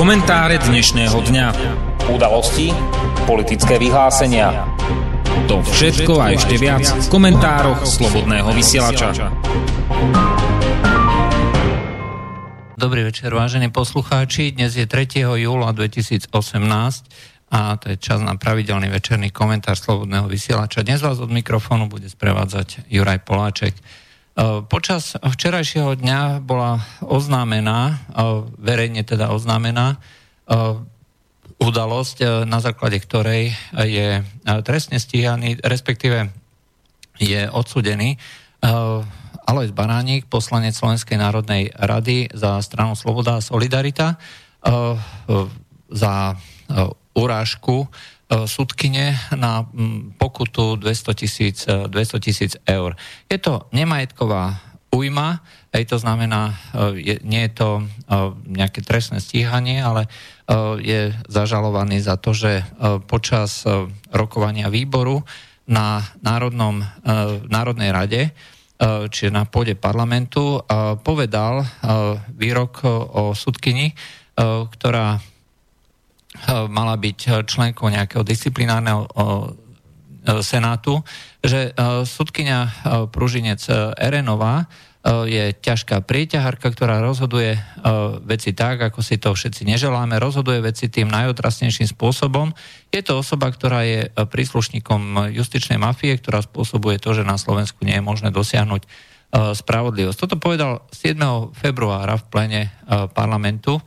Komentáre dnešného dňa. Udalosti, politické vyhlásenia. To všetko a ešte viac v komentároch Slobodného vysielača. Dobrý večer, vážení poslucháči. Dnes je 3. júla 2018 a to je čas na pravidelný večerný komentár Slobodného vysielača. Dnes vás od mikrofónu bude sprevádzať Juraj Poláček. E, počas včerajšieho dňa bola oznámená, e, verejne teda oznámená, e, udalosť, na základe ktorej je trestne stíhaný, respektíve je odsudený Alois Baránik, poslanec Slovenskej národnej rady za stranu Sloboda a Solidarita za urážku E, sudkine na pokutu 200 tisíc 200 tisíc eur. Je to nemajetková ujma, aj to znamená, e, je, nie je to nejaké trestné stíhanie, ale je zažalovaný za to, že počas rokovania výboru na Národnom, Národnej rade, čiže na pôde parlamentu, povedal výrok o sudkyni, ktorá Eh, mala byť eh, členkou nejakého disciplinárneho eh, senátu, že sudkynia Pružinec Erenová je ťažká prieťaharka, ktorá rozhoduje veci tak, ako si to všetci neželáme, rozhoduje veci tým najotrasnejším spôsobom. Je to osoba, ktorá je príslušníkom justičnej mafie, ktorá spôsobuje to, že na Slovensku nie je možné dosiahnuť spravodlivosť. Toto povedal 7. februára v plene parlamentu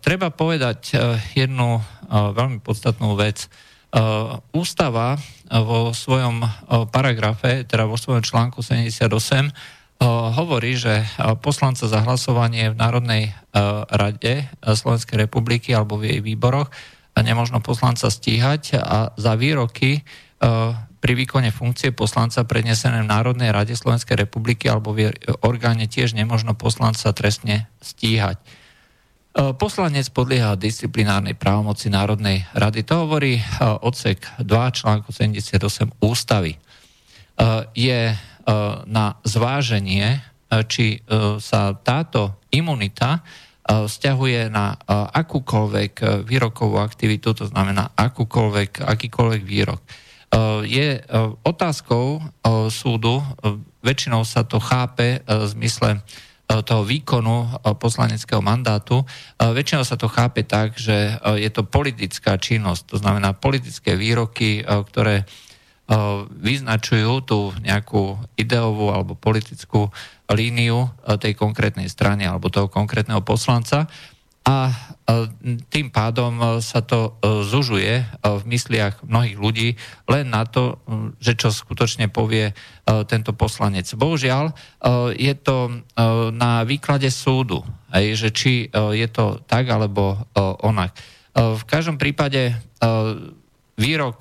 Treba povedať e, jednu e, veľmi podstatnú vec. Ústava vo svojom paragrafe, teda vo svojom článku 78, hovorí, že poslanca za hlasovanie v Národnej rade Slovenskej republiky alebo v jej výboroch nemožno poslanca stíhať a za výroky pri výkone funkcie poslanca prednesené v Národnej rade Slovenskej republiky alebo v orgáne tiež nemožno poslanca trestne stíhať. E, poslanec podlieha disciplinárnej právomoci Národnej rady. To hovorí e, odsek 2 článku 78 ústavy. E, je na zváženie, či sa táto imunita vzťahuje na akúkoľvek výrokovú aktivitu, to znamená akúkoľvek, akýkoľvek výrok. Je otázkou súdu, väčšinou sa to chápe v zmysle toho výkonu eh, poslaneckého mandátu. Eh, väčšinou sa to chápe tak, že je to politická činnosť, to znamená politické výroky, ktoré vyznačujú tú nejakú ideovú alebo politickú líniu tej konkrétnej strany alebo toho konkrétneho poslanca a tým pádom sa to zužuje v mysliach mnohých ľudí len na to, že čo skutočne povie tento poslanec. Bohužiaľ, je to na výklade súdu, že či je to tak alebo onak. V každom prípade výrok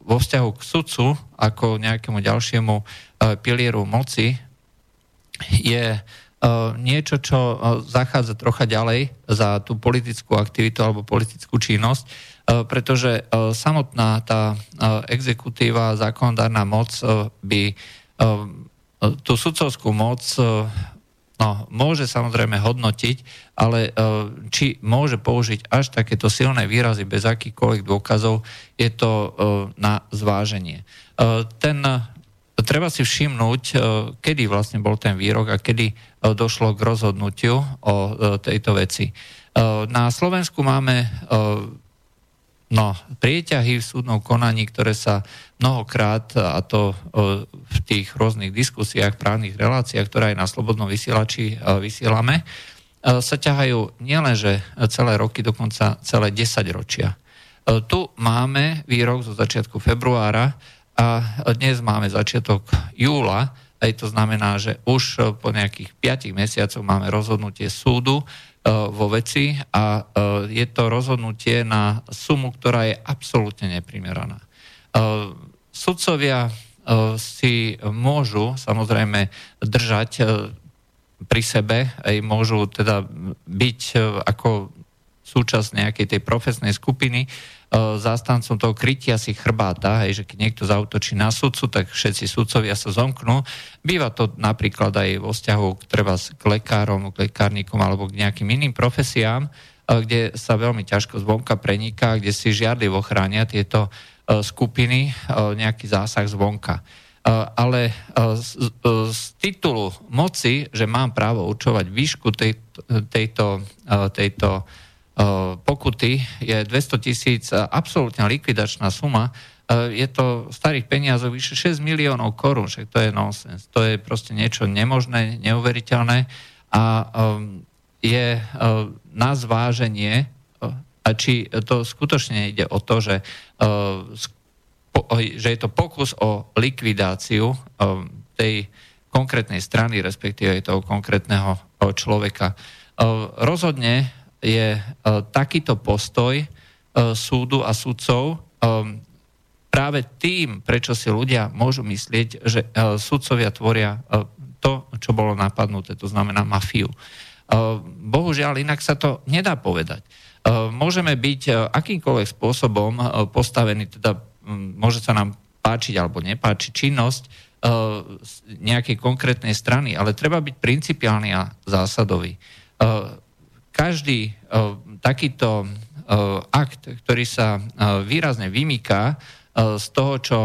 vo vzťahu k sudcu ako nejakému ďalšiemu pilieru moci je niečo, čo eh, zachádza trocha ďalej za tú politickú aktivitu alebo politickú činnosť, eh, pretože samotná tá exekutíva, zákonodárna moc by tú sudcovskú moc no, môže samozrejme hodnotiť, ale či môže použiť až takéto silné výrazy bez akýchkoľvek dôkazov, je to na zváženie. Ten treba si všimnúť, kedy vlastne bol ten výrok a kedy E, došlo k rozhodnutiu o e, tejto veci. E, na Slovensku máme no, prieťahy v súdnom konaní, ktoré sa mnohokrát, a to v tých rôznych diskusiách, právnych reláciách, ktoré aj na Slobodnom vysielači vysielame, sa ťahajú nielenže celé roky, dokonca celé 10 ročia. Tu máme výrok zo začiatku februára a dnes máme začiatok júla, aj to znamená, že už e, po nejakých 5 mesiacoch máme rozhodnutie súdu e, vo veci a e, je to rozhodnutie na sumu, ktorá je absolútne neprimeraná. Sudcovia si môžu samozrejme držať pri sebe, aj môžu teda byť ako súčasť nejakej tej profesnej skupiny, zástancom toho krytia si chrbáta, hej, že keď niekto zautočí na sudcu, tak všetci sudcovia sa zomknú. Býva to napríklad aj vo vzťahu treba k lekárom, k lekárnikom alebo k nejakým iným profesiám, kde sa veľmi ťažko zvonka preniká, kde si žiadlivo chránia tieto skupiny nejaký zásah zvonka. Ale z, z titulu moci, že mám právo určovať výšku tej, tejto, tejto pokuty je 200 tisíc absolútne likvidačná suma. Je to starých peniazov vyše 6 miliónov korún, však to je nonsens. To je proste niečo nemožné, neuveriteľné a je na zváženie, či to skutočne ide o to, že, že je to pokus o likvidáciu tej konkrétnej strany, respektíve toho konkrétneho človeka. Rozhodne je e, takýto postoj e, súdu a sudcov e, práve tým, prečo si ľudia môžu myslieť, že sudcovia tvoria to, čo bolo napadnuté, to znamená mafiu. Bohužiaľ, inak sa to nedá povedať. Môžeme byť akýmkoľvek spôsobom postavení, teda môže sa nám páčiť alebo nepáčiť činnosť nejakej konkrétnej strany, ale treba byť principiálny a zásadový každý uh, takýto uh, akt, ktorý sa uh, výrazne vymýka z toho, čo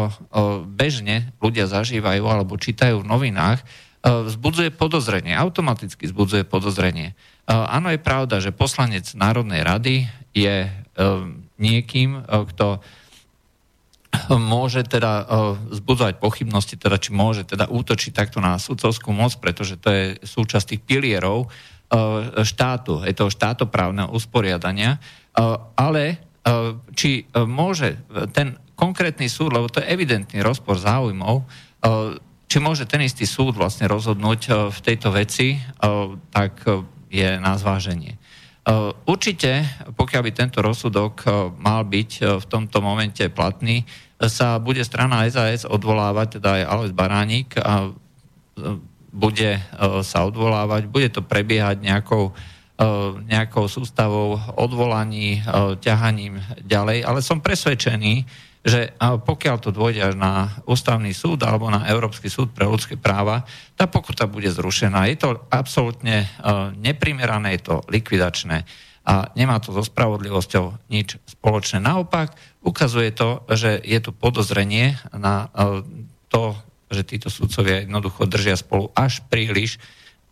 bežne ľudia zažívajú alebo čítajú v novinách, vzbudzuje podozrenie, automaticky vzbudzuje podozrenie. Áno, je pravda, že poslanec Národnej rady je niekým, kto môže teda zbudzovať pochybnosti, teda či môže teda útočiť takto na sudcovskú moc, pretože to je súčasť tých pilierov E, štátu, je toho štátoprávneho usporiadania, e, ale e, či môže ten konkrétny súd, lebo to je evidentný rozpor záujmov, či môže ten istý súd vlastne rozhodnúť v tejto veci, tak je na zváženie. Určite, pokiaľ by tento rozsudok mal byť v tomto momente platný, sa bude strana SAS odvolávať, teda aj Alois Baránik a bude e, sa odvolávať, bude to prebiehať nejakou, e, nejakou sústavou odvolaní, e, ťahaním ďalej, ale som presvedčený, že pokiaľ to dôjde až na ústavný súd alebo na Európsky súd pre ľudské práva, tá pokuta bude zrušená. Je to absolútne neprimerané, je to likvidačné a nemá to so spravodlivosťou nič spoločné. Naopak, ukazuje to, že je tu podozrenie na to, že títo sudcovia jednoducho držia spolu až príliš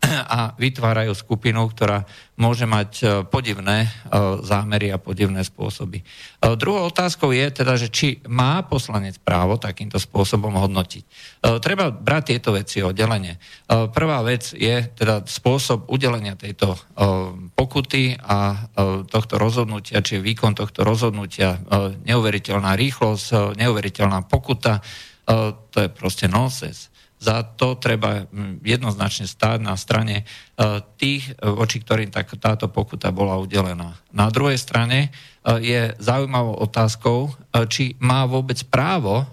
a vytvárajú skupinu, ktorá môže mať e, podivné e, zámery a podivné spôsoby. E, druhou otázkou je teda, že či má poslanec právo takýmto spôsobom hodnotiť. Treba brať tieto veci oddelenie. Prvá vec je teda spôsob udelenia tejto pokuty a tohto rozhodnutia, či výkon tohto rozhodnutia, neuveriteľná rýchlosť, neuveriteľná pokuta, to je proste nonsense. Za to treba jednoznačne stáť na strane tých, voči ktorým tak, táto pokuta bola udelená. Na druhej strane je zaujímavou otázkou, či má vôbec právo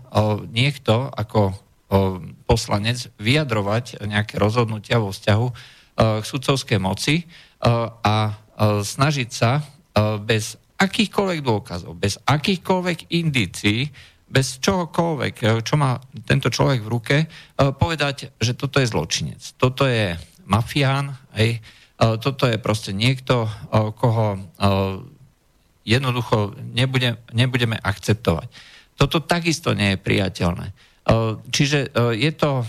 niekto ako poslanec vyjadrovať nejaké rozhodnutia vo vzťahu k sudcovskej moci a snažiť sa bez akýchkoľvek dôkazov, bez akýchkoľvek indícií bez čohokoľvek, eh, čo má tento človek v ruke, eh, povedať, že toto je zločinec. Toto je mafián, hej, eh, toto je proste niekto, koho jednoducho nebude, nebudeme akceptovať. Toto takisto nie je priateľné. Čiže je to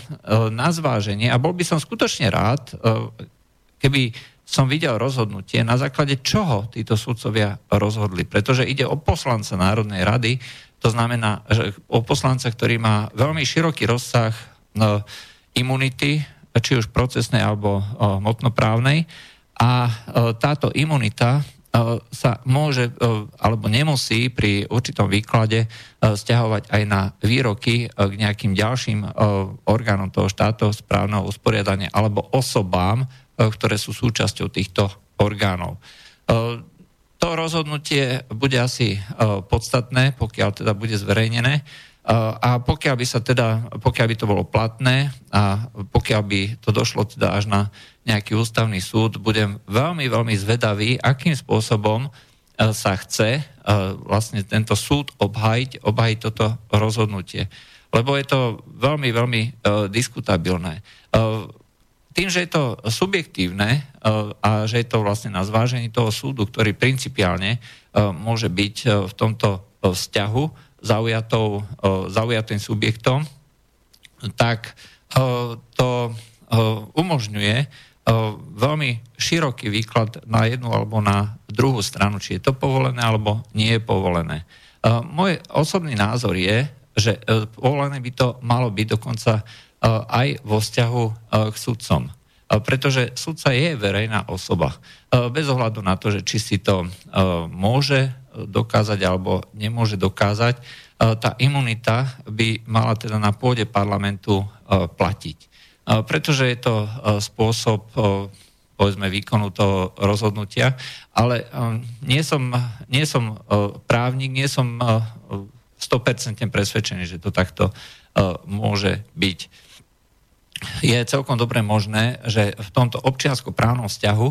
na zváženie a bol by som skutočne rád, keby som videl rozhodnutie, na základe čoho títo sudcovia rozhodli. Pretože ide o poslanca Národnej rady, to znamená, že o poslanca, ktorý má veľmi široký rozsah no, imunity, či už procesnej alebo o, hmotnoprávnej. A o, táto imunita o, sa môže alebo nemusí pri určitom výklade stiahovať aj na výroky k nejakým ďalším orgánom toho štátov správneho usporiadania alebo osobám, ktoré sú súčasťou týchto orgánov. To rozhodnutie bude asi e, podstatné, pokiaľ teda bude zverejnené. E, a pokiaľ by sa teda, pokiaľ by to bolo platné a pokiaľ by to došlo teda až na nejaký ústavný súd, budem veľmi, veľmi zvedavý, akým spôsobom sa chce vlastne tento súd obhajiť, obhajiť toto rozhodnutie. Lebo je to veľmi, veľmi diskutabilné. Tým, že je to subjektívne a že je to vlastne na zvážení toho súdu, ktorý principiálne môže byť v tomto vzťahu zaujatou, zaujatým subjektom, tak to umožňuje veľmi široký výklad na jednu alebo na druhú stranu, či je to povolené alebo nie je povolené. Môj osobný názor je, že e, povolené by to malo byť dokonca e, aj vo vzťahu e, k sudcom. Pretože sudca je verejná osoba. Bez ohľadu na to, že či si to môže dokázať alebo nemôže dokázať, tá imunita by mala teda na pôde parlamentu platiť pretože je to spôsob povedzme výkonu toho rozhodnutia, ale nie som, nie som právnik, nie som 100% presvedčený, že to takto môže byť. Je celkom dobre možné, že v tomto občiansko-právnom vzťahu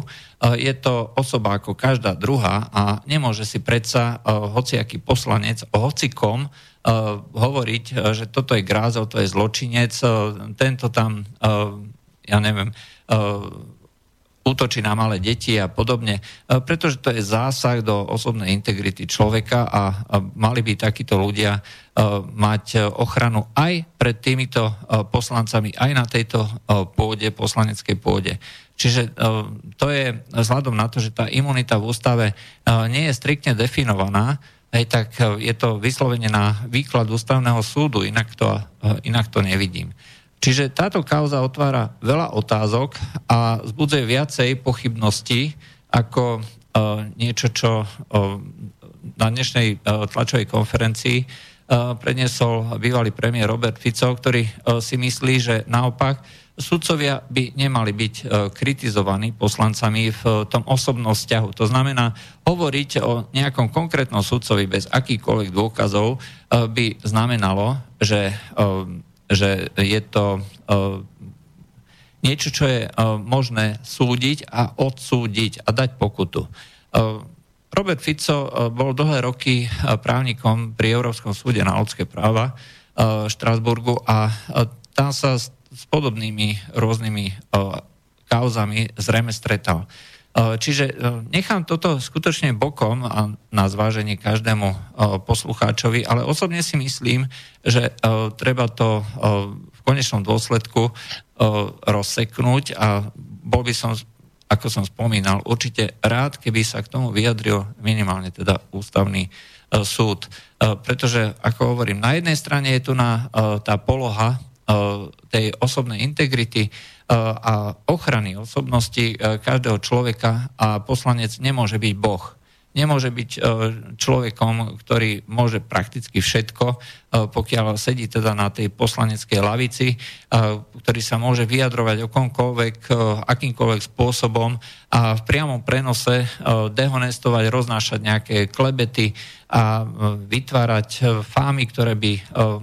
je to osoba ako každá druhá a nemôže si predsa hociaký poslanec o hocikom Uh, hovoriť, že toto je grázov, to je zločinec, tento tam, ja neviem, útočí na malé deti a podobne, pretože to je zásah do osobnej integrity človeka a mali by takíto ľudia mať ochranu aj pred týmito poslancami, aj na tejto pôde, poslaneckej pôde. Čiže to je vzhľadom na to, že tá imunita v ústave nie je striktne definovaná, hej, tak e, je to vyslovene na výklad ústavného súdu, inak to, e, inak to nevidím. Čiže táto kauza otvára veľa otázok a zbudzuje viacej pochybností ako uh, niečo, čo uh, na dnešnej uh, tlačovej konferencii predniesol bývalý premiér Robert Fico, ktorý si myslí, že naopak sudcovia by nemali byť e, kritizovaní poslancami v tom osobnom vzťahu. To znamená, hovoriť o nejakom konkrétnom sudcovi bez akýchkoľvek dôkazov e, by znamenalo, že, e, že je to niečo, čo je možné súdiť a odsúdiť a dať pokutu. Robert Fico bol dlhé roky právnikom pri Európskom súde na ľudské práva v Štrasburgu a tam sa s podobnými rôznymi kauzami zrejme stretal. Čiže nechám toto skutočne bokom a na zváženie každému poslucháčovi, ale osobne si myslím, že treba to v konečnom dôsledku rozseknúť a bol by som, ako som spomínal, určite rád, keby sa k tomu vyjadril minimálne teda ústavný súd. Pretože, ako hovorím, na jednej strane je tu na tá poloha tej osobnej integrity a ochrany osobnosti každého človeka a poslanec nemôže byť Boh. Nemôže byť človekom, ktorý môže prakticky všetko, pokiaľ sedí teda na tej poslaneckej lavici, ktorý sa môže vyjadrovať okomkoľvek, akýmkoľvek spôsobom a v priamom prenose dehonestovať, roznášať nejaké klebety a vytvárať fámy, ktoré by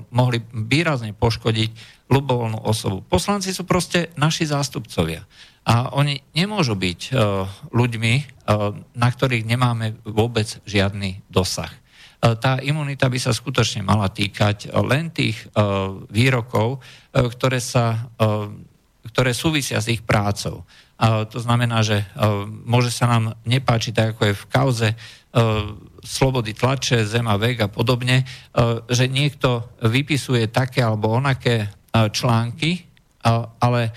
mohli výrazne poškodiť ľubovoľnú osobu. Poslanci sú proste naši zástupcovia. A oni nemôžu byť uh, ľuďmi, uh, na ktorých nemáme vôbec žiadny dosah. Uh, tá imunita by sa skutočne mala týkať len tých výrokov, ktoré, sa, ktoré súvisia s ich prácou. Uh, to znamená, že uh, môže sa nám nepáčiť, tak ako je v kauze uh, slobody tlače, Zema, Veg a podobne, že niekto vypisuje také alebo onaké články, ale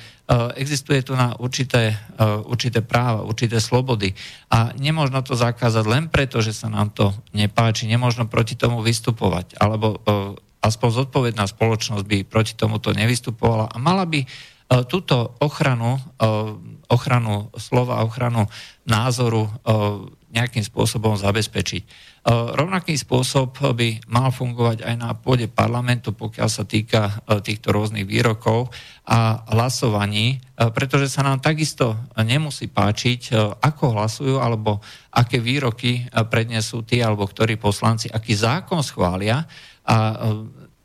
existuje tu na určité, určité práva, určité slobody. A nemôžno to zakázať len preto, že sa nám to nepáči, nemôžno proti tomu vystupovať. Alebo aspoň zodpovedná spoločnosť by proti tomuto nevystupovala a mala by túto ochranu, ochranu slova, ochranu názoru nejakým spôsobom zabezpečiť. E, rovnaký spôsob by mal fungovať aj na pôde parlamentu, pokiaľ sa týka e, týchto rôznych výrokov a hlasovaní, e, pretože sa nám takisto nemusí páčiť, ako hlasujú alebo aké výroky prednesú tí alebo ktorí poslanci, aký zákon schvália a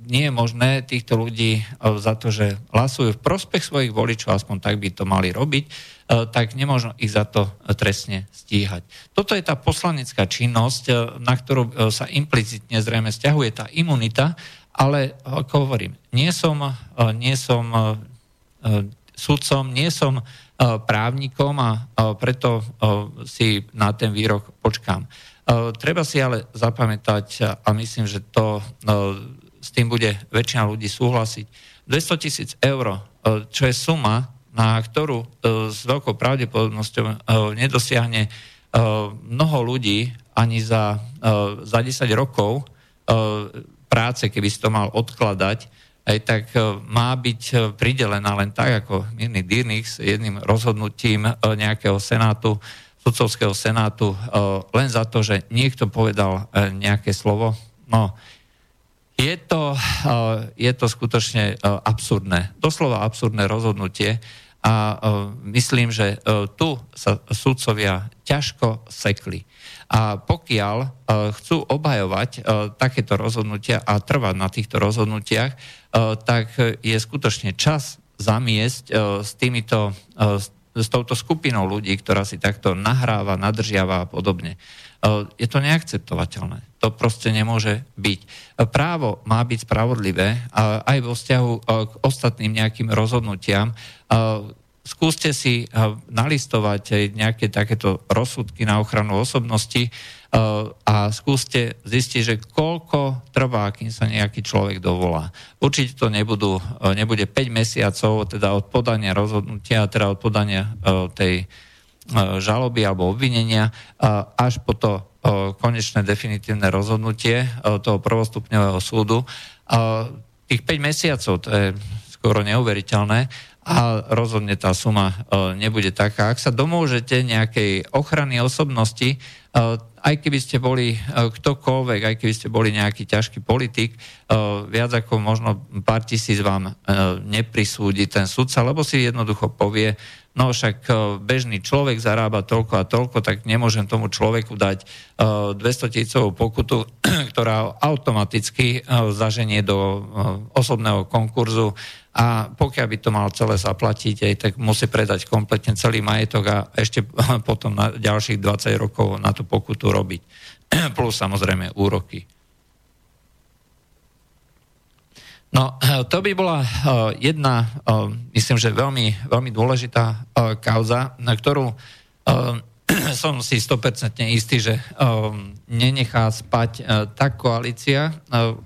nie je možné týchto ľudí za to, že hlasujú v prospech svojich voličov, aspoň tak by to mali robiť, tak nemôžno ich za to trestne stíhať. Toto je tá poslanecká činnosť, na ktorú sa implicitne zrejme stiahuje tá imunita, ale ako hovorím, nie som, nie som sudcom, nie som právnikom a preto si na ten výrok počkám. Treba si ale zapamätať, a myslím, že to s tým bude väčšina ľudí súhlasiť, 200 tisíc eur, čo je suma, na ktorú s veľkou pravdepodobnosťou nedosiahne mnoho ľudí ani za, za 10 rokov práce, keby si to mal odkladať, aj tak e, má byť e, pridelená len tak, ako Mirny Dyrnik s jedným rozhodnutím e, nejakého senátu, sudcovského senátu, len za to, že niekto povedal nejaké slovo. No, je to, je to skutočne absurdné, doslova absurdné rozhodnutie a myslím, že tu sa sudcovia ťažko sekli. A pokiaľ uh, chcú obhajovať takéto rozhodnutia a trvať na týchto rozhodnutiach, tak je skutočne čas zamiesť s týmito s touto skupinou ľudí, ktorá si takto nahráva, nadržiava a podobne. Je to neakceptovateľné. To proste nemôže byť. Právo má byť spravodlivé aj vo vzťahu k ostatným nejakým rozhodnutiam skúste si nalistovať nejaké takéto rozsudky na ochranu osobnosti a skúste zistiť, že koľko trvá, kým sa nejaký človek dovolá. Určite to nebudú, nebude 5 mesiacov, teda od podania rozhodnutia, teda od podania tej žaloby alebo obvinenia až po to konečné definitívne rozhodnutie toho prvostupňového súdu. Tých 5 mesiacov, to je skoro neuveriteľné, a rozhodne tá suma e, nebude taká. Ak sa domôžete nejakej ochrany osobnosti, e, aj keby ste boli e, ktokoľvek, aj keby ste boli nejaký ťažký politik, viac ako možno pár tisíc vám neprisúdi ten sudca, lebo si jednoducho povie, no však bežný človek zarába toľko a toľko, tak nemôžem tomu človeku dať 200 tisícovú pokutu, ktorá automaticky zaženie do osobného konkurzu a pokiaľ by to mal celé zaplatiť, aj, tak musí predať kompletne celý majetok a ešte potom na ďalších 20 rokov na tú pokutu robiť. Plus samozrejme úroky. No, to by bola eh, jedna, eh, myslím, že veľmi, veľmi dôležitá eh, kauza, na ktorú som si 100% istý, že nenechá spať tak koalícia,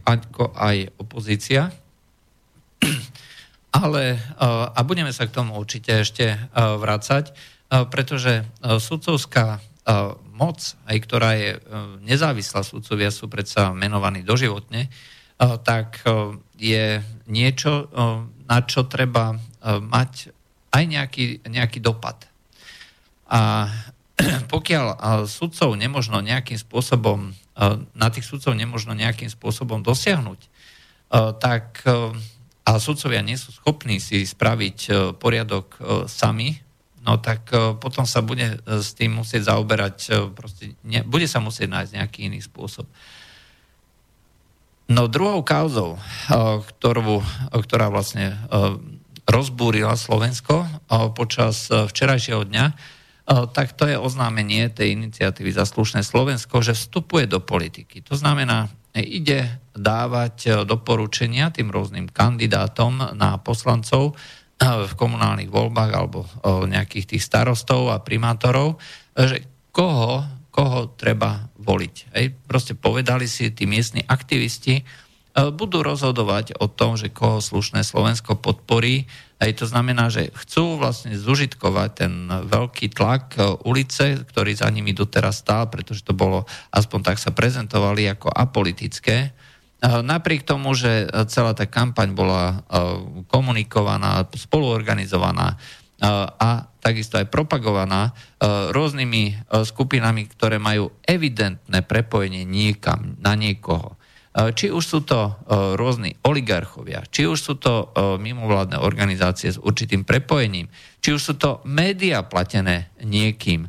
ako aj opozícia. Ale, a budeme sa k tomu určite ešte vrácať, pretože sudcovská moc, aj ktorá je nezávislá, sudcovia sú predsa menovaní doživotne, tak je niečo, na čo treba mať aj nejaký, nejaký dopad. A pokiaľ sudcov nemožno nejakým spôsobom, na tých sudcov nemožno nejakým spôsobom dosiahnuť, tak a sudcovia nie sú schopní si spraviť e, poriadok e, sami, no tak e, potom sa bude s tým musieť zaoberať, proste ne, bude sa musieť nájsť nejaký iný spôsob. No druhou kauzou, ktorú, ktorá vlastne rozbúrila Slovensko počas včerajšieho dňa, tak to je oznámenie tej iniciatívy za slušné Slovensko, že vstupuje do politiky. To znamená, ide dávať doporučenia tým rôznym kandidátom na poslancov v komunálnych voľbách alebo nejakých tých starostov a primátorov, že koho, koho treba voliť. Hej. Proste povedali si tí miestni aktivisti, budú rozhodovať o tom, že koho slušné Slovensko podporí. Aj to znamená, že chcú vlastne zužitkovať ten veľký tlak ulice, ktorý za nimi doteraz stál, pretože to bolo, aspoň tak sa prezentovali ako apolitické. Napriek tomu, že celá tá kampaň bola komunikovaná, spoluorganizovaná a takisto aj propagovaná rôznymi skupinami, ktoré majú evidentné prepojenie niekam, na niekoho. Či už sú to rôzni oligarchovia, či už sú to mimovládne organizácie s určitým prepojením, či už sú to médiá platené niekým.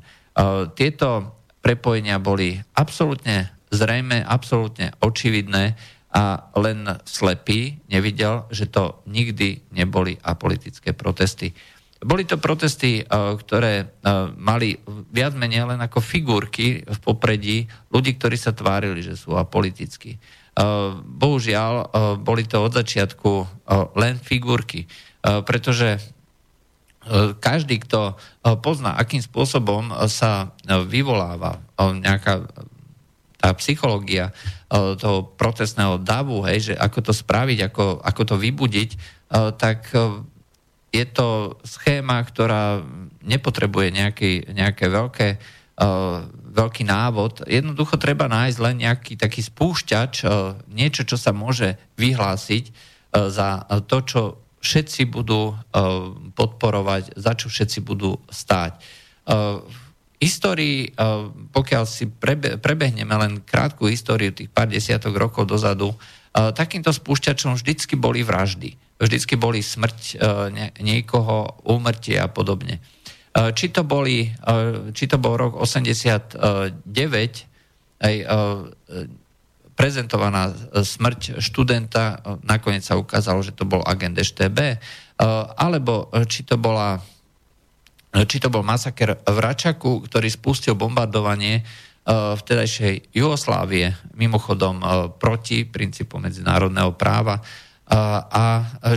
Tieto prepojenia boli absolútne zrejme, absolútne očividné a len slepý nevidel, že to nikdy neboli apolitické protesty. Boli to protesty, ktoré mali viac menej len ako figurky v popredí ľudí, ktorí sa tvárili, že sú apolitickí. Bohužiaľ, boli to od začiatku len figurky, pretože každý, kto pozná, akým spôsobom sa vyvoláva nejaká tá psychológia toho protestného davu, hej, že ako to spraviť, ako, ako to vybudiť, tak je to schéma, ktorá nepotrebuje nejaký, nejaké veľké, veľký návod. Jednoducho treba nájsť len nejaký taký spúšťač, niečo, čo sa môže vyhlásiť za to, čo všetci budú uh, podporovať, za čo všetci budú stáť. Uh, histórii, uh, pokiaľ si prebe, prebehneme len krátku históriu tých pár desiatok rokov dozadu, takýmto spúšťačom vždycky boli vraždy. Vždycky boli smrť niekoho, úmrtie a podobne. Či to, boli, či to bol rok 89, aj, prezentovaná e, smrť študenta, e, nakoniec sa ukázalo, že to bol agent EŠTB, e, alebo či to, bola, či to bol masaker v Račaku, ktorý spustil bombardovanie vtedajšej Jugoslávie, mimochodom proti princípu medzinárodného práva. A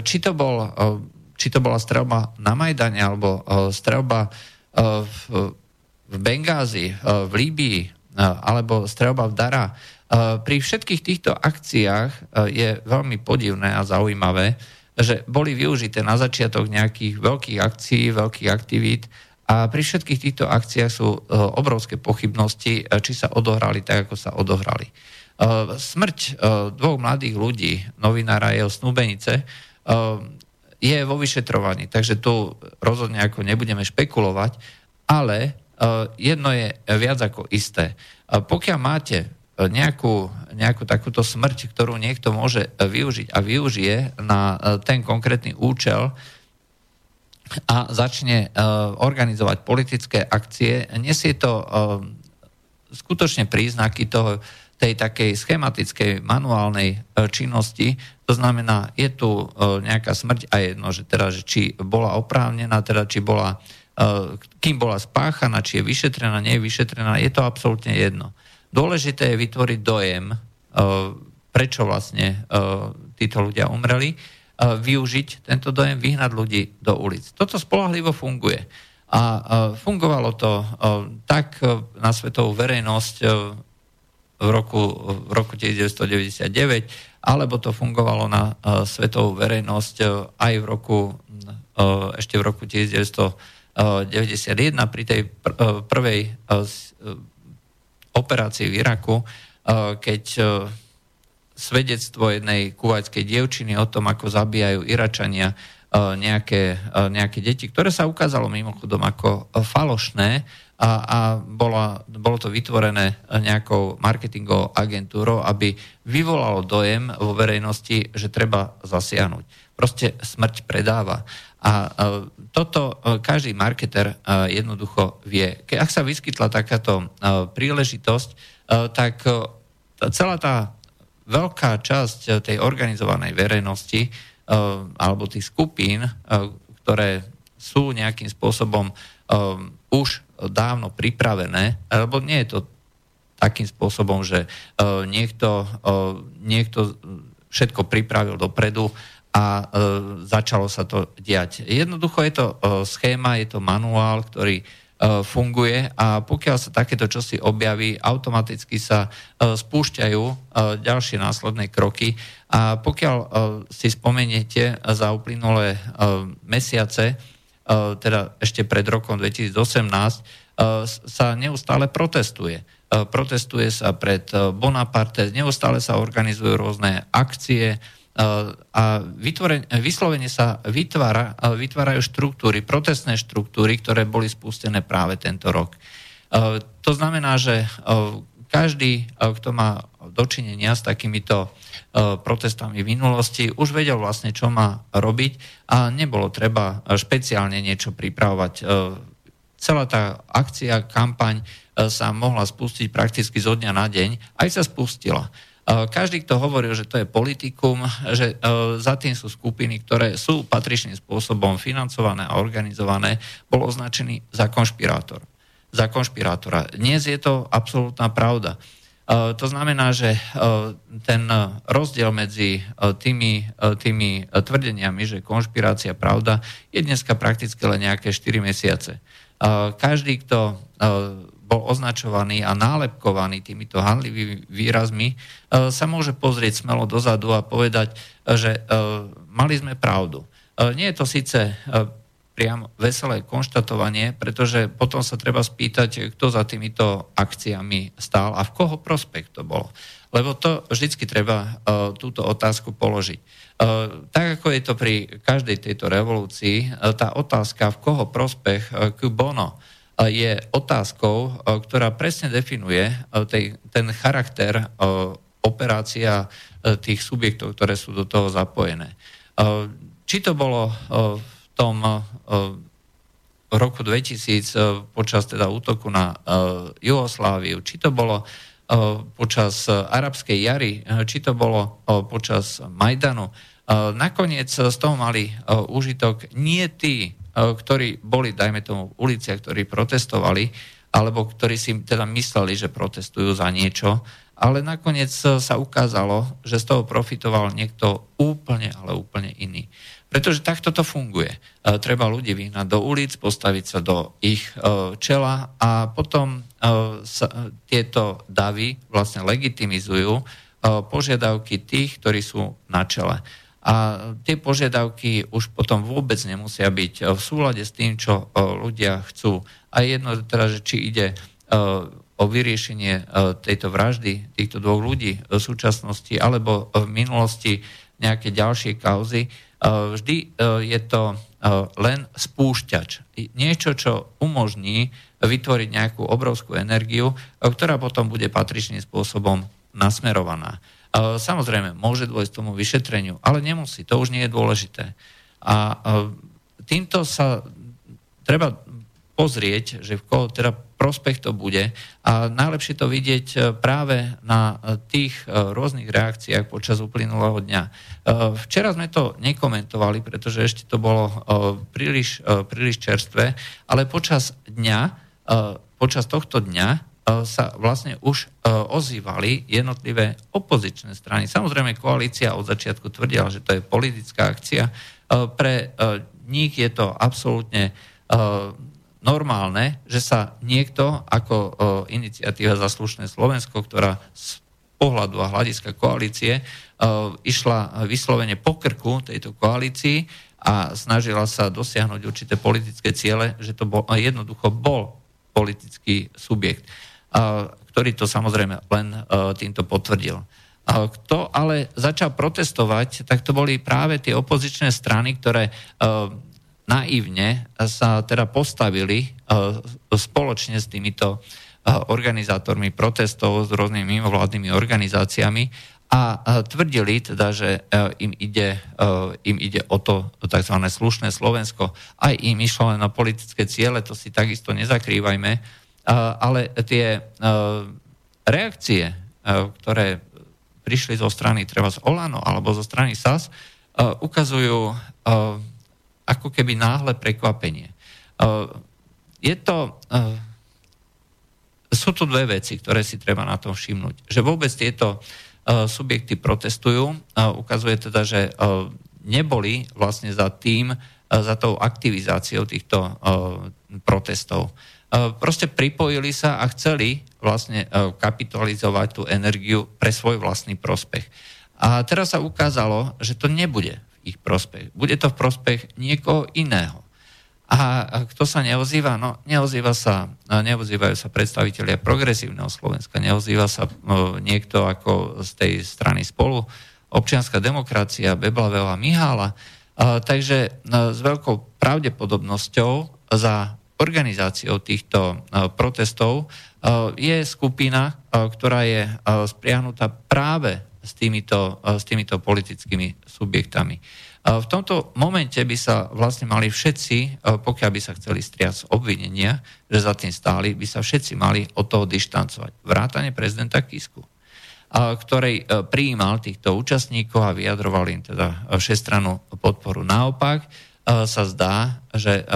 či to, bol, či to bola strelba na Majdane, alebo strelba v, Bengázi, v Líbii, alebo strelba v Dara, pri všetkých týchto akciách e, je veľmi podivné a zaujímavé, že boli využité na začiatok nejakých veľkých akcií, veľkých aktivít a pri všetkých týchto akciách sú e, obrovské pochybnosti, e, či sa odohrali tak, ako sa odohrali. Smrť dvoch mladých ľudí, novinára a jeho snúbenice, je vo vyšetrovaní, takže tu rozhodne ako nebudeme špekulovať, ale jedno je viac ako isté. Pokiaľ máte nejakú, nejakú takúto smrť, ktorú niekto môže využiť a využije na ten konkrétny účel a začne organizovať politické akcie, nesie to skutočne príznaky toho, tej takej schematickej manuálnej činnosti. To znamená, je tu nejaká smrť a jedno, že teda, že či bola oprávnená, teda či bola, kým bola spáchaná, či je vyšetrená, nie je vyšetrená, je to absolútne jedno. Dôležité je vytvoriť dojem, e, prečo vlastne e, títo ľudia umreli, e, využiť tento dojem, vyhnať ľudí do ulic. Toto spolahlivo funguje. A fungovalo to tak na svetovú verejnosť v roku, v roku 1999, alebo to fungovalo na svetovú verejnosť aj v roku, ešte v roku 1991 pri tej prvej operácii v Iraku, keď svedectvo jednej kuvajskej dievčiny o tom, ako zabíjajú Iračania nejaké, nejaké deti, ktoré sa ukázalo mimochodom ako falošné a, a bola, bolo to vytvorené nejakou marketingovou agentúrou, aby vyvolalo dojem vo verejnosti, že treba zasiahnuť. Proste smrť predáva. A toto každý marketer jednoducho vie. Ak sa vyskytla takáto príležitosť, tak celá tá veľká časť tej organizovanej verejnosti alebo tých skupín, ktoré sú nejakým spôsobom už dávno pripravené, lebo nie je to takým spôsobom, že niekto, niekto všetko pripravil dopredu a e, začalo sa to diať. Jednoducho je to e, schéma, je to manuál, ktorý e, funguje a pokiaľ sa takéto čosi objaví, automaticky sa e, spúšťajú e, ďalšie následné kroky a pokiaľ e, si spomeniete za uplynulé e, mesiace, e, teda ešte pred rokom 2018, e, sa neustále protestuje. E, protestuje sa pred Bonaparte, neustále sa organizujú rôzne akcie, a vyslovene sa vytvára, vytvárajú štruktúry, protestné štruktúry, ktoré boli spustené práve tento rok. To znamená, že každý, kto má dočinenia s takýmito protestami v minulosti, už vedel vlastne, čo má robiť a nebolo treba špeciálne niečo pripravovať. Celá tá akcia, kampaň sa mohla spustiť prakticky zo dňa na deň, aj sa spustila. Každý, kto hovoril, že to je politikum, že za tým sú skupiny, ktoré sú patričným spôsobom financované a organizované, bol označený za konšpirátor. Za konšpirátora. Dnes je to absolútna pravda. To znamená, že ten rozdiel medzi tými, tými tvrdeniami, že konšpirácia pravda, je dneska prakticky len nejaké 4 mesiace. Každý, kto bol označovaný a nálepkovaný týmito handlivými výrazmi, sa môže pozrieť smelo dozadu a povedať, že mali sme pravdu. Nie je to síce priam veselé konštatovanie, pretože potom sa treba spýtať, kto za týmito akciami stál a v koho prospekt to bolo. Lebo to vždycky treba túto otázku položiť. Tak ako je to pri každej tejto revolúcii, tá otázka, v koho prospech, k bono, je otázkou, ktorá presne definuje tej, ten charakter operácia tých subjektov, ktoré sú do toho zapojené. Či to bolo v tom roku 2000 počas teda útoku na Jugosláviu, či to bolo počas arabskej jary, či to bolo počas Majdanu, nakoniec z toho mali užitok nie tí, ktorí boli, dajme tomu, v uliciach, ktorí protestovali, alebo ktorí si teda mysleli, že protestujú za niečo, ale nakoniec sa ukázalo, že z toho profitoval niekto úplne, ale úplne iný. Pretože takto to funguje. E, treba ľudí vyhnať do ulic, postaviť sa do ich e, čela a potom sa tieto davy vlastne legitimizujú požiadavky tých, ktorí sú na čele. A tie požiadavky už potom vôbec nemusia byť v súlade s tým, čo ľudia chcú. A jedno teda, že či ide o vyriešenie tejto vraždy týchto dvoch ľudí v súčasnosti alebo v minulosti nejaké ďalšie kauzy, vždy je to len spúšťač. Niečo, čo umožní vytvoriť nejakú obrovskú energiu, ktorá potom bude patričným spôsobom nasmerovaná. Samozrejme, môže dôjsť tomu vyšetreniu, ale nemusí, to už nie je dôležité. A týmto sa treba pozrieť, že v koho teda prospech to bude a najlepšie to vidieť e, práve na e, tých e, rôznych reakciách počas uplynulého dňa. Včera sme to nekomentovali, pretože ešte to bolo príliš, príliš čerstvé, ale počas dňa, počas tohto dňa sa vlastne už ozývali jednotlivé opozičné strany. Samozrejme, koalícia od začiatku tvrdila, že to je politická akcia. Pre nich je to absolútne normálne, že sa niekto ako iniciatíva za slušné Slovensko, ktorá z pohľadu a hľadiska koalície išla vyslovene po krku tejto koalícii a snažila sa dosiahnuť určité politické ciele, že to bol, jednoducho bol politický subjekt ktorý to samozrejme len týmto potvrdil. Kto ale začal protestovať, tak to boli práve tie opozičné strany, ktoré naivne sa teda postavili e, spoločne s týmito organizátormi protestov, s rôznymi mimovládnymi organizáciami a tvrdili teda, že im ide, im ide o to tzv. slušné Slovensko. Aj im išlo len na politické ciele, to si takisto nezakrývajme, ale tie reakcie, ktoré prišli zo strany treba z Olano alebo zo strany SAS, ukazujú ako keby náhle prekvapenie. Je to, sú tu dve veci, ktoré si treba na tom všimnúť. Že vôbec tieto subjekty protestujú, ukazuje teda, že neboli vlastne za tým, za tou aktivizáciou týchto protestov. E, proste pripojili sa a chceli vlastne e, kapitalizovať tú energiu pre svoj vlastný prospech. A teraz sa ukázalo, že to nebude ich prospech. Bude to v prospech niekoho iného. A kto sa neozýva? No, neozýva sa, neozývajú sa predstavitelia progresívneho Slovenska, neozýva sa niekto ako z tej strany spolu, občianská demokracia, Beblavela, Mihála. Takže s veľkou pravdepodobnosťou za organizáciou týchto protestov je skupina, ktorá je spriahnutá práve s týmito, s týmito politickými subjektami. V tomto momente by sa vlastne mali všetci, pokiaľ by sa chceli striať z obvinenia, že za tým stáli, by sa všetci mali od toho dištancovať. Vrátane prezidenta Kisku. ktorej prijímal týchto účastníkov a vyjadroval im teda všestrannú podporu. Naopak sa zdá, že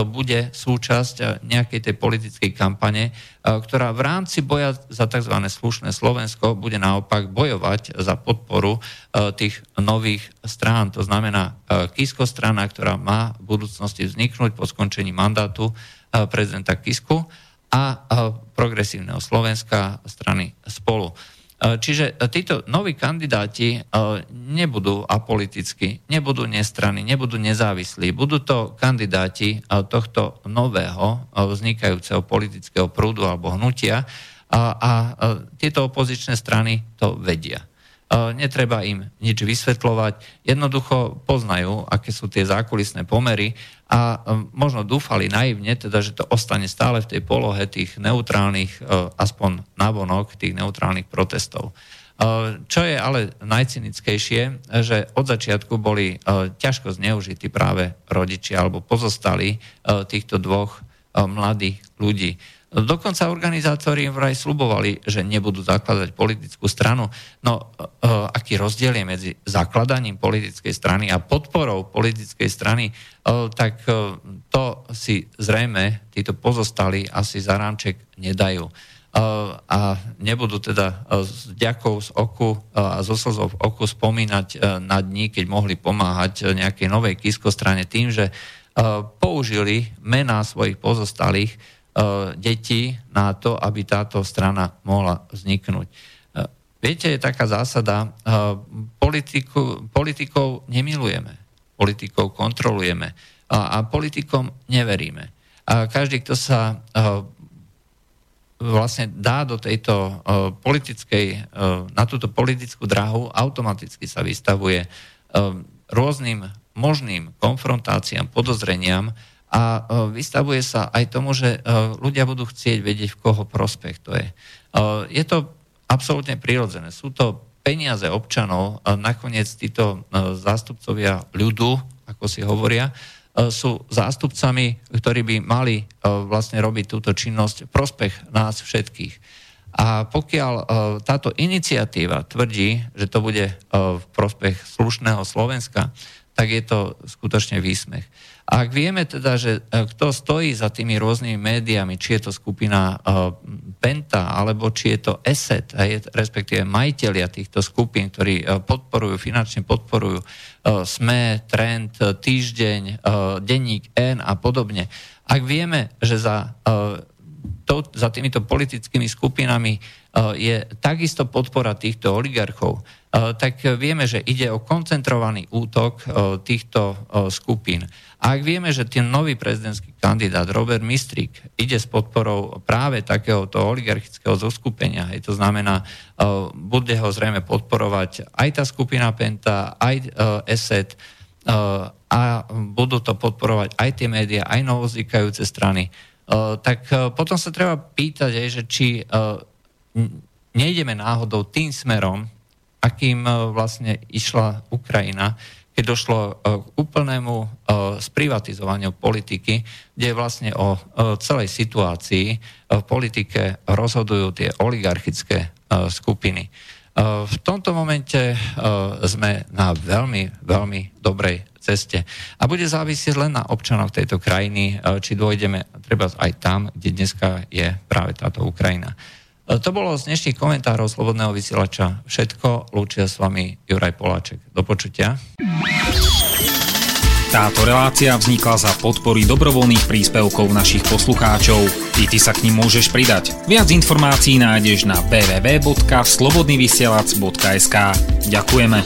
to bude súčasť eh, nejakej tej politickej kampane, eh, ktorá v rámci boja za tzv. slušné Slovensko bude naopak bojovať za podporu eh, tých nových strán. To znamená Kisko strana, ktorá má v budúcnosti vzniknúť po skončení mandátu prezidenta Kisku a progresívneho Slovenska strany spolu. E, čiže e, títo noví kandidáti e, nebudú apoliticky, nebudú nestranní, nebudú nezávislí. Budú to kandidáti tohto nového vznikajúceho politického prúdu alebo hnutia a tieto opozičné strany to vedia. Netreba im nič vysvetľovať, jednoducho poznajú, aké sú tie zákulisné pomery a možno dúfali naivne, teda, že to ostane stále v tej polohe tých neutrálnych, aspoň navonok, tých neutrálnych protestov. Čo je ale najcynickejšie, že od začiatku boli ťažko zneužití práve rodičia alebo pozostali týchto dvoch mladých ľudí. Dokonca organizátori im vraj slubovali, že nebudú zakladať politickú stranu. No, e, aký rozdiel je medzi zakladaním politickej strany a podporou politickej strany, e, tak e, to si zrejme títo pozostali asi za rámček nedajú. A nebudú teda s ďakou z oku a zo slzou v oku spomínať na dní, keď mohli pomáhať nejakej novej kiskostrane tým, že použili mená svojich pozostalých E, detí na to, aby táto strana mohla vzniknúť. E, viete, je taká zásada, e, politiku, politikov nemilujeme, politikov kontrolujeme a, a politikom neveríme. A každý, kto sa vlastne dá do tejto politickej, na túto politickú dráhu, automaticky sa vystavuje rôznym možným konfrontáciám, podozreniam a e, vystavuje sa aj tomu, že e, ľudia budú chcieť vedieť, v koho prospech to je. E, je to absolútne prirodzené. Sú to peniaze občanov, nakoniec títo zástupcovia ľudu, ako si hovoria, sú zástupcami, ktorí by mali vlastne robiť túto činnosť prospech nás všetkých. A pokiaľ táto iniciatíva tvrdí, že to bude v prospech slušného Slovenska, tak je to skutočne výsmech. A ak vieme teda, že e, kto stojí za tými rôznymi médiami, či je to skupina uh, Penta, alebo či je to ESET, respektíve majiteľia týchto skupín, ktorí uh, podporujú, finančne podporujú SME, Trend, Týždeň, Denník N a podobne. Ak vieme, že za, to, za týmito politickými skupinami je takisto podpora týchto oligarchov, tak vieme, že ide o koncentrovaný útok týchto skupín. A ak vieme, že ten nový prezidentský kandidát Robert Mistrik ide s podporou práve takéhoto oligarchického zoskupenia, hej, to znamená, uh, bude ho zrejme podporovať aj tá skupina Penta, aj uh, ESET uh, a budú to podporovať aj tie médiá, aj novozvykajúce strany, tak potom sa treba pýtať, aj, že či nejdeme náhodou tým smerom, akým vlastne išla Ukrajina, keď došlo e, k úplnému e, sprivatizovaniu politiky, kde vlastne o e, celej situácii v politike rozhodujú tie oligarchické skupiny. V tomto momente sme na veľmi, veľmi dobrej ceste. A bude závisieť len na občanoch tejto krajiny, či dôjdeme treba aj tam, kde dneska je práve táto Ukrajina. To bolo z dnešných komentárov Slobodného vysielača všetko. Lúčia s vami Juraj Poláček. Do počutia. Táto relácia vznikla za podpory dobrovoľných príspevkov našich poslucháčov. I ty sa k ním môžeš pridať. Viac informácií nájdeš na www.slobodnyvysielac.sk Ďakujeme.